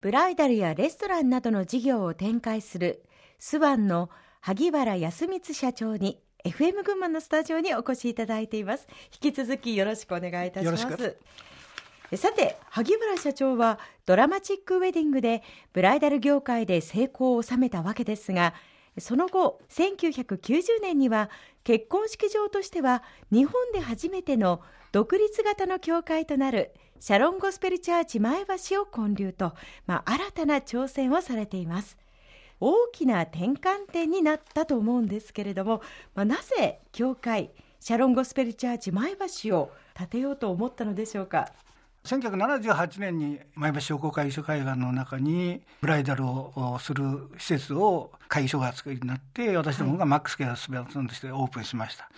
ブライダルやレストランなどの事業を展開するスワンの萩原康光社長に FM 群馬のスタジオにお越しいただいています。引き続きよろしくお願いいたします。さて萩原社長はドラマチックウェディングでブライダル業界で成功を収めたわけですがその後1990年には結婚式場としては日本で初めての独立型の教会となるシャロンゴスペルチャーチ前橋を建立と、まあ、新たな挑戦をされています。大きな転換点になったと思うんですけれども、まあ、なぜ教会シャロンゴスペルチャーチ前橋を建てようと思ったのでしょうか？1978年に前橋商工会議所海岸の中にブライダルをする施設を会議所が作りになって私どもがマックスケアスベアソンとしてオープンしました、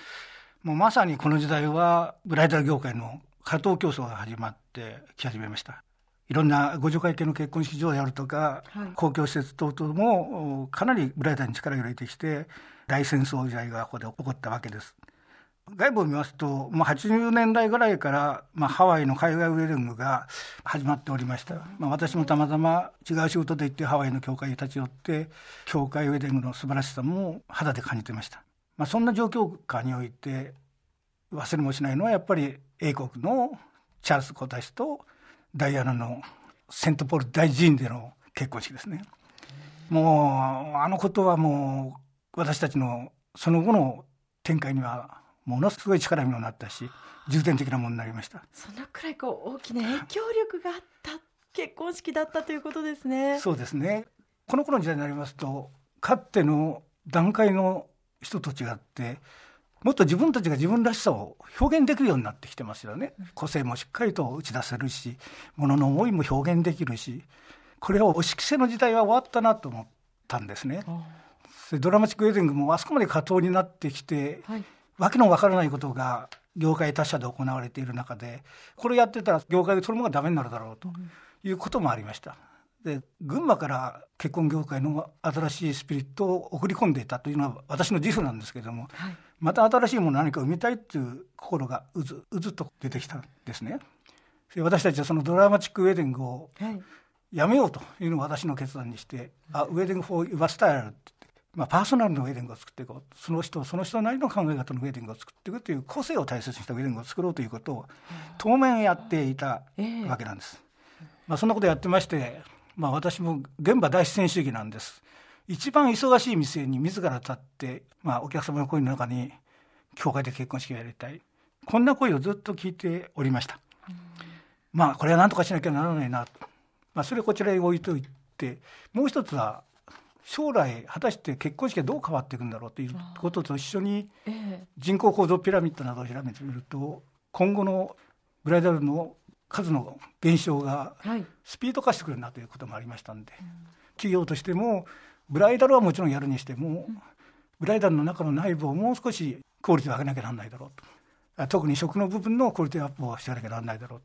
もうまさにこの時代はブライダル業界の加藤競争が始まってき始めました。いろんなご助会系の結婚式場をやるとか、はい、公共施設等々もかなりブライダルに力を入れてきて大戦争時代がここで起こったわけです外部を見ますと、まあ、80年代ぐらいから、まあ、ハワイの海外ウェディングが始まっておりました、まあ、私もたまたま違う仕事で行ってハワイの教会に立ち寄って教会ウェディングの素晴らしさも肌で感じてました、まあ、そんな状況下において忘れもしないのはやっぱり英国のチャールズ皇太子とダイアナのセントポール大寺院での結婚式ですね。もうあのことはもう私たちのその後の展開にはものすごい力にもなったし重点的なものになりました。そのくらいこう大きな影響力があった結婚式だったということですね。そうですね。この頃の時代になりますとかつての段階の人と違ってもっと自分たちが自分らしさを表現できるようになってきてますよね。個性もしっかりと打ち出せるしものの思いも表現できるしこれはお色性の時代は終わったなと思ったんですね。ドラマチックウェディングもあそこまで過当になってきて、はいわけのわからないことが業界他社で行われている中でこれやってたら業界そのものがダメになるだろうということもありました。で群馬から結婚業界の新しいスピリットを送り込んでいたというのは私の自負なんですけれども、はい、また新しいもの何か生みたいという心がうずうずと出てきたんですね。で私たちはそのドラマチックウェディングをやめようというのを私の決断にして、はい、あ Wedding for Your Style まあ、パーソナルのウェディングを作っていこうその人その人なりの考え方のウェディングを作っていくという個性を大切にしたウェディングを作ろうということを当面やっていたわけなんです。まあ、そんなことやってまして、まあ、私も現場大自然主義なんです。一番忙しい店に自ら立って、まあ、お客様の声の中に教会で結婚式をやりたいこんな声をずっと聞いておりました。まあこれは何とかしなきゃならないな、まあ、それをこちらに置いといてもう一つは将来果たして結婚式がどう変わっていくんだろうということと一緒に人口構造ピラミッドなどを調べてみると今後のブライダルの数の減少がスピード化してくるなということもありましたんで、企業としてもブライダルはもちろんやるにしてもブライダルの中の内部をもう少しクオリティを上げなきゃならないだろうと。特に食の部分のクオリティアップをしなきゃならないだろう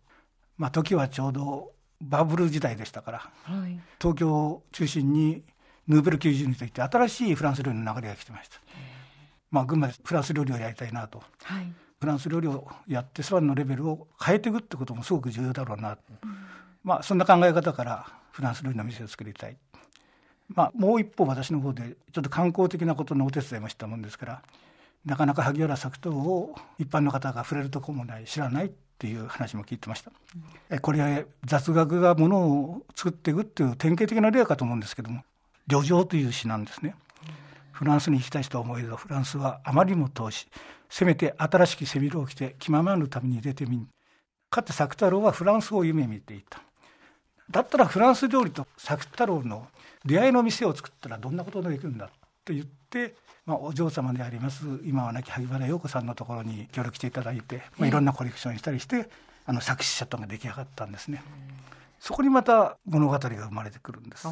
まあ時はちょうどバブル時代でしたから、はい、東京を中心にヌーベル90といって新しいフランス料理の流れが来てました。まあ、群馬でフランス料理をやりたいなと、はい、フランス料理をやってスワンのレベルを変えていくってこともすごく重要だろうな、うん、まあ、そんな考え方からフランス料理の店を作りたい、まあ、もう一方私の方でちょっと観光的なことのお手伝いもしたもんですからなかなか萩原作刀を一般の方が触れるとこもない知らないっていう話も聞いてました、うん、これは雑学がものを作っていくっていう典型的な例かと思うんですけども旅情という詩なんですね。フランスに行きたい人は思いどフランスはあまりにも遠しせめて新しき背広を着て気ままぬために出てみんかつて作太郎はフランスを夢見ていただったらフランス料理と作太郎の出会いの店を作ったらどんなことができるんだと言って、まあ、お嬢様であります今は亡き萩原陽子さんのところに協力していただいて、まあ、いろんなコレクションにしたりしてあの作詞者とが出来上がったんですね。そこにまた物語が生まれてくるんです。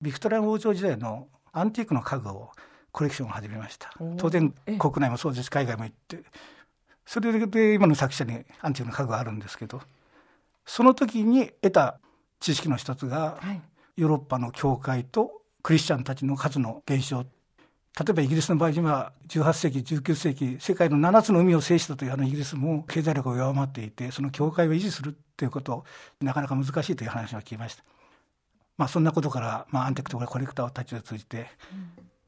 ビクトリア王朝時代のアンティークの家具をコレクションを始めました。当然国内もそうです。し海外も行って。それで今の作者にアンティークの家具があるんですけどその時に得た知識の一つが、はい、ヨーロッパの教会とクリスチャンたちの数の減少例えばイギリスの場合には18世紀19世紀世界の7つの海を制したというあのイギリスも経済力が弱まっていてその教会を維持するということなかなか難しいという話を聞きました。まあ、そんなことから、まあ、アンテクトコレクターたちを通じて、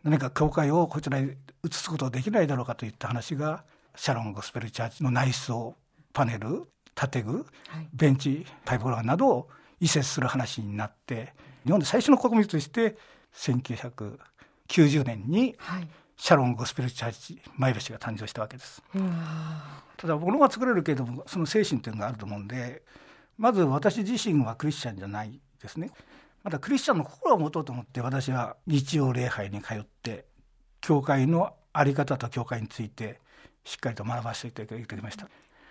何か教会をこちらに移すことができないだろうかといった話がシャロンゴスペルチャーチの内装パネル建具、はい、ベンチパイプオルガンなどを移設する話になって日本で最初の試みとして1990年にシャロンゴスペルチャーチ前橋が誕生したわけです。ただ物が作れるけれどもその精神というのがあると思うんでまず私自身はクリスチャンじゃないですね。まだクリスチャンの心を持とうと思って私は日曜礼拝に通って教会の在り方と教会についてしっかりと学ばせていただきました。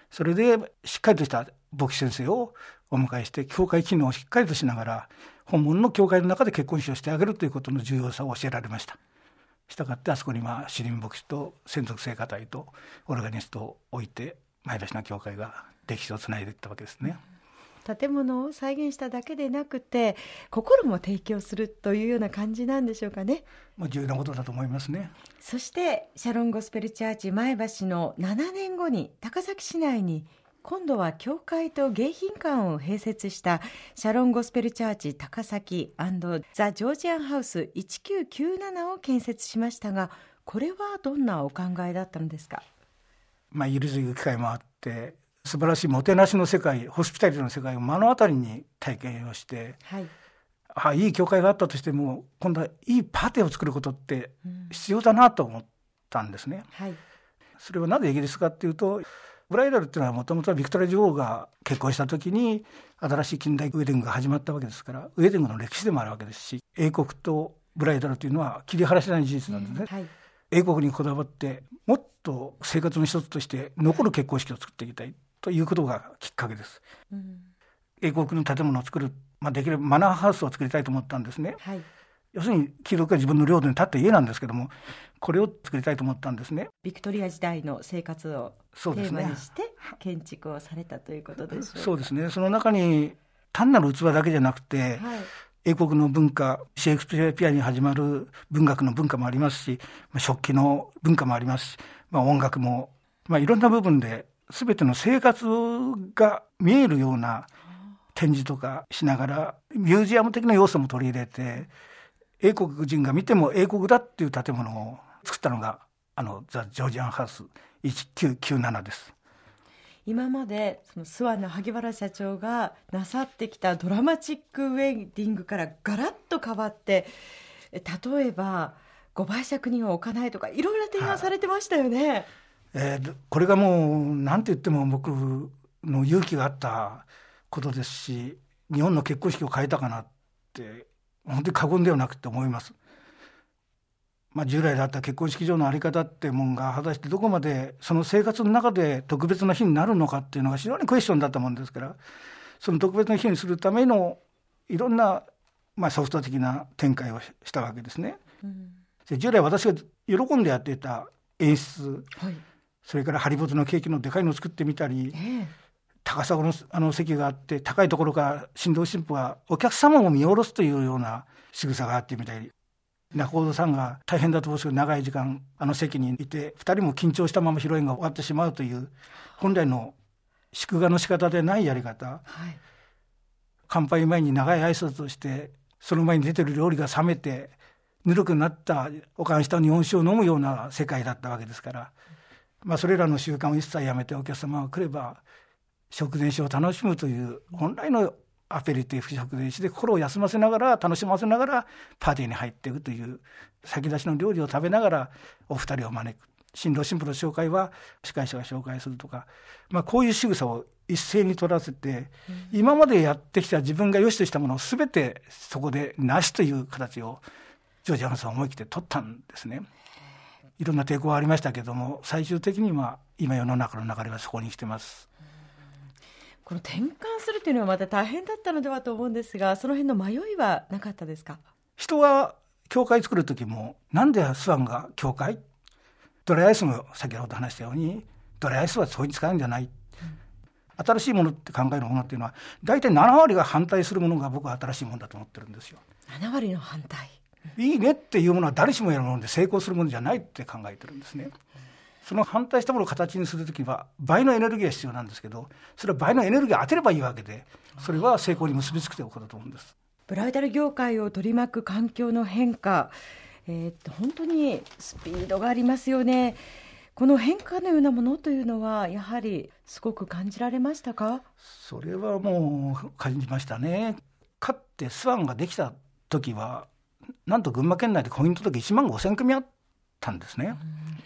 それでしっかりとした牧師先生をお迎えして教会機能をしっかりとしながら本物の教会の中で結婚式をしてあげるということの重要さを教えられました。したがってあそこには主任牧師と専属聖歌隊とオルガニストを置いて前橋の教会が歴史をつないでいったわけですね。建物を再現しただけでなくて心も提供するというような感じなんでしょうかね。まあ重要なことだと思いますね。そしてシャロンゴスペルチャーチ前橋の7年後に高崎市内に今度は教会と迎賓館を併設したシャロンゴスペルチャーチ高崎ザ・ジョージアンハウス1997を建設しましたがこれはどんなお考えだったのですか、まあ、許す機会もあって素晴らしいもてなしの世界ホスピタリティの世界を目の当たりに体験をして、はい、あいい教会があったとしても今度はいいパーテを作ることって必要だなと思ったんですね。はい、それはなぜイギリスかっていうとブライダルっていうのはもともとビクトリア女王が結婚した時に新しい近代ウェディングが始まったわけですからウェディングの歴史でもあるわけですし英国とブライダルというのは切り離せない事実なんですね。はい、英国にこだわってもっと生活の一つとして残る結婚式を作っていきたいということがきっかけです。うん、英国の建物を作る、まあ、できればマナーハウスを作りたいと思ったんですね。はい、要するに貴族が自分の領土に立った家なんですけどもこれを作りたいと思ったんですね。ビクトリア時代の生活をテーマにして建築をされたということでしょうそうですね。その中に単なる器だけじゃなくて、はい英国の文化シェイクスピアに始まる文学の文化もありますし食器の文化もありますし、まあ、音楽も、まあ、いろんな部分で全ての生活が見えるような展示とかしながらミュージアム的な要素も取り入れて英国人が見ても英国だっていう建物を作ったのがあのザ・ジョージアンハウス1997です。今までその諏訪の萩原社長がなさってきたドラマチックウェディングからガラッと変わって例えばご売借人を置かないとかいろいろ提案されてましたよね。はいえー、これがもう何て言っても僕の勇気があったことですし日本の結婚式を変えたかなって本当に過言ではなくて思います。まあ、従来だった結婚式場の在り方ってもんが果たしてどこまでその生活の中で特別な日になるのかっていうのが非常にクエスチョンだったもんですからその特別な日にするためのいろんな、まあ、ソフト的な展開をしたわけですね。うん、従来私が喜んでやっていた演出、はいそれからハリボテのケーキのでかいのを作ってみたり、え高さのあの席があって高いところから新郎新婦がお客様を見下ろすというような仕草があってみたり仲人さんが大変だと思うんですけど長い時間あの席にいて2人も緊張したまま披露宴が終わってしまうという本来の祝賀の仕方でないやり方、はい、乾杯前に長い挨拶をしてその前に出てる料理が冷めてぬるくなったおかんした日本酒を飲むような世界だったわけですから。まあ、それらの習慣を一切やめてお客様が来れば食前酒を楽しむという本来のアペリティフ食前酒で心を休ませながら楽しませながらパーティーに入っていくという先出しの料理を食べながらお二人を招く。新郎新婦の紹介は司会者が紹介するとか、まあ、こういう仕草を一斉に取らせて、今までやってきた自分が良しとしたものを全てそこでなしという形をジョージ・アナさん思い切って取ったんですね。いろんな抵抗はありましたけども最終的には今世の中の流れはそこに来てます。この転換するというのはまた大変だったのではと思うんですがその辺の迷いはなかったですか？人は教会作る時もなんでスワンが教会？ドライアイスも先ほど話したようにドライアイスはそうに使うんじゃない、うん、新しいものって考えるものっていうのは大体7割が反対するものが僕は新しいものだと思ってるんですよ。7割の反対いいねっていうものは誰しもやるもので成功するものじゃないって考えてるんですね。その反対したものを形にするときは倍のエネルギーが必要なんですけどそれは倍のエネルギーを当てればいいわけでそれは成功に結びつくということだと思うんです。ブライダル業界を取り巻く環境の変化、えー、本当にスピードがありますよね。この変化のようなものというのは、やはりすごく感じられましたか？それはもう感じましたね。かってスワンができた時は、なんと群馬県内で婚姻届1万5千組あったんですね。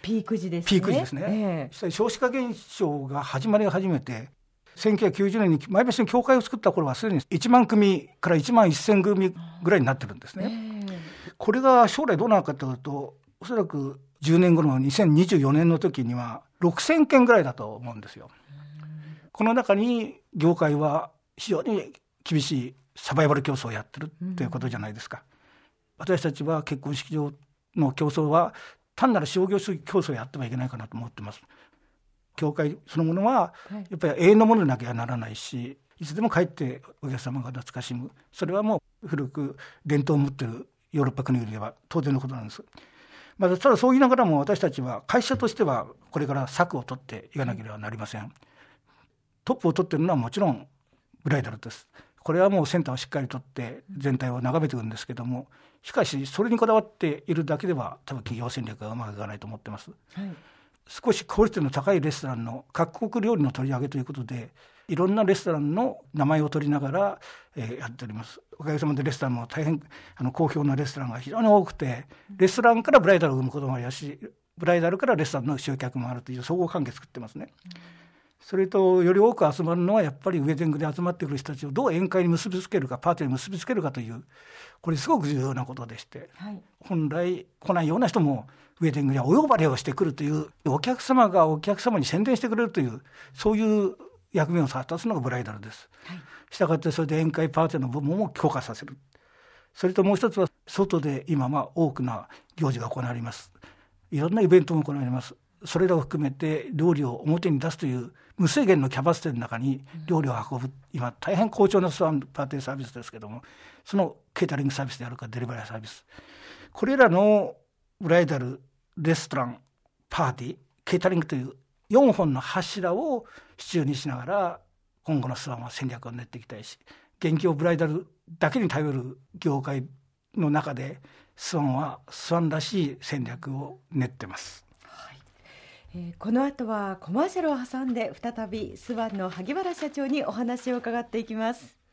ピーク時ですね。ピーク時ですね。えー、少子化現象が始まり始めて、1990年に前橋に教会を作った頃はすでに1万組から1万1000組ぐらいになってるんですね。えー、これが将来どうなるかというと、おそらく10年後の2024年の時には6000件ぐらいだと思うんですよ。この中に業界は非常に厳しいサバイバル競争をやってるということじゃないですか。私たちは結婚式場の競争は単なる商業主義競争をやってはいけないかなと思ってます。教会そのものはやっぱり永遠のものでなきゃならないしいつでも帰ってお客様が懐かしむそれはもう古く伝統を持っているヨーロッパ国々では当然のことなんです。まあ、ただそう言いながらも私たちは会社としてはこれから策を取っていかなければなりません。トップを取っているのはもちろんブライダルです。これはもうセンターをしっかり取って全体を眺めていくんですけどもしかしそれにこだわっているだけでは多分企業戦略がうまくいかないと思ってます。はい少しクオリティの高いレストランの各国料理の取り上げということでいろんなレストランの名前を取りながら、えー、やっておりますおかげさまでレストランも大変あの好評なレストランが非常に多くてレストランからブライダルを生むこともありますしブライダルからレストランの集客もあるという総合関係作ってますね。それとより多く集まるのはやっぱりウェディングで集まってくる人たちをどう宴会に結びつけるかパーティーに結びつけるかというこれすごく重要なことでして、はい、本来来ないような人もウェディングにはお呼ばれをしてくるというお客様がお客様に宣伝してくれるというそういう役目を果たすのがブライダルです。はい、したがってそれで宴会パーティーの部門を強化させる。それともう一つは外で今は多くな行事が行われます。いろんなイベントも行われます。それらを含めて料理を表に出すという無制限のキャパシテの中に料理を運ぶ、今大変好調なスワンパーティーサービスですけどもそのケータリングサービスであるかデリバリーサービスこれらのブライダルレストランパーティーケータリングという4本の柱を支柱にしながら今後のスワンは戦略を練っていきたいし現況ブライダルだけに頼る業界の中でスワンはスワンらしい戦略を練ってます。えー、この後はコマーシャルを挟んで再びスワンの萩原社長にお話を伺っていきます。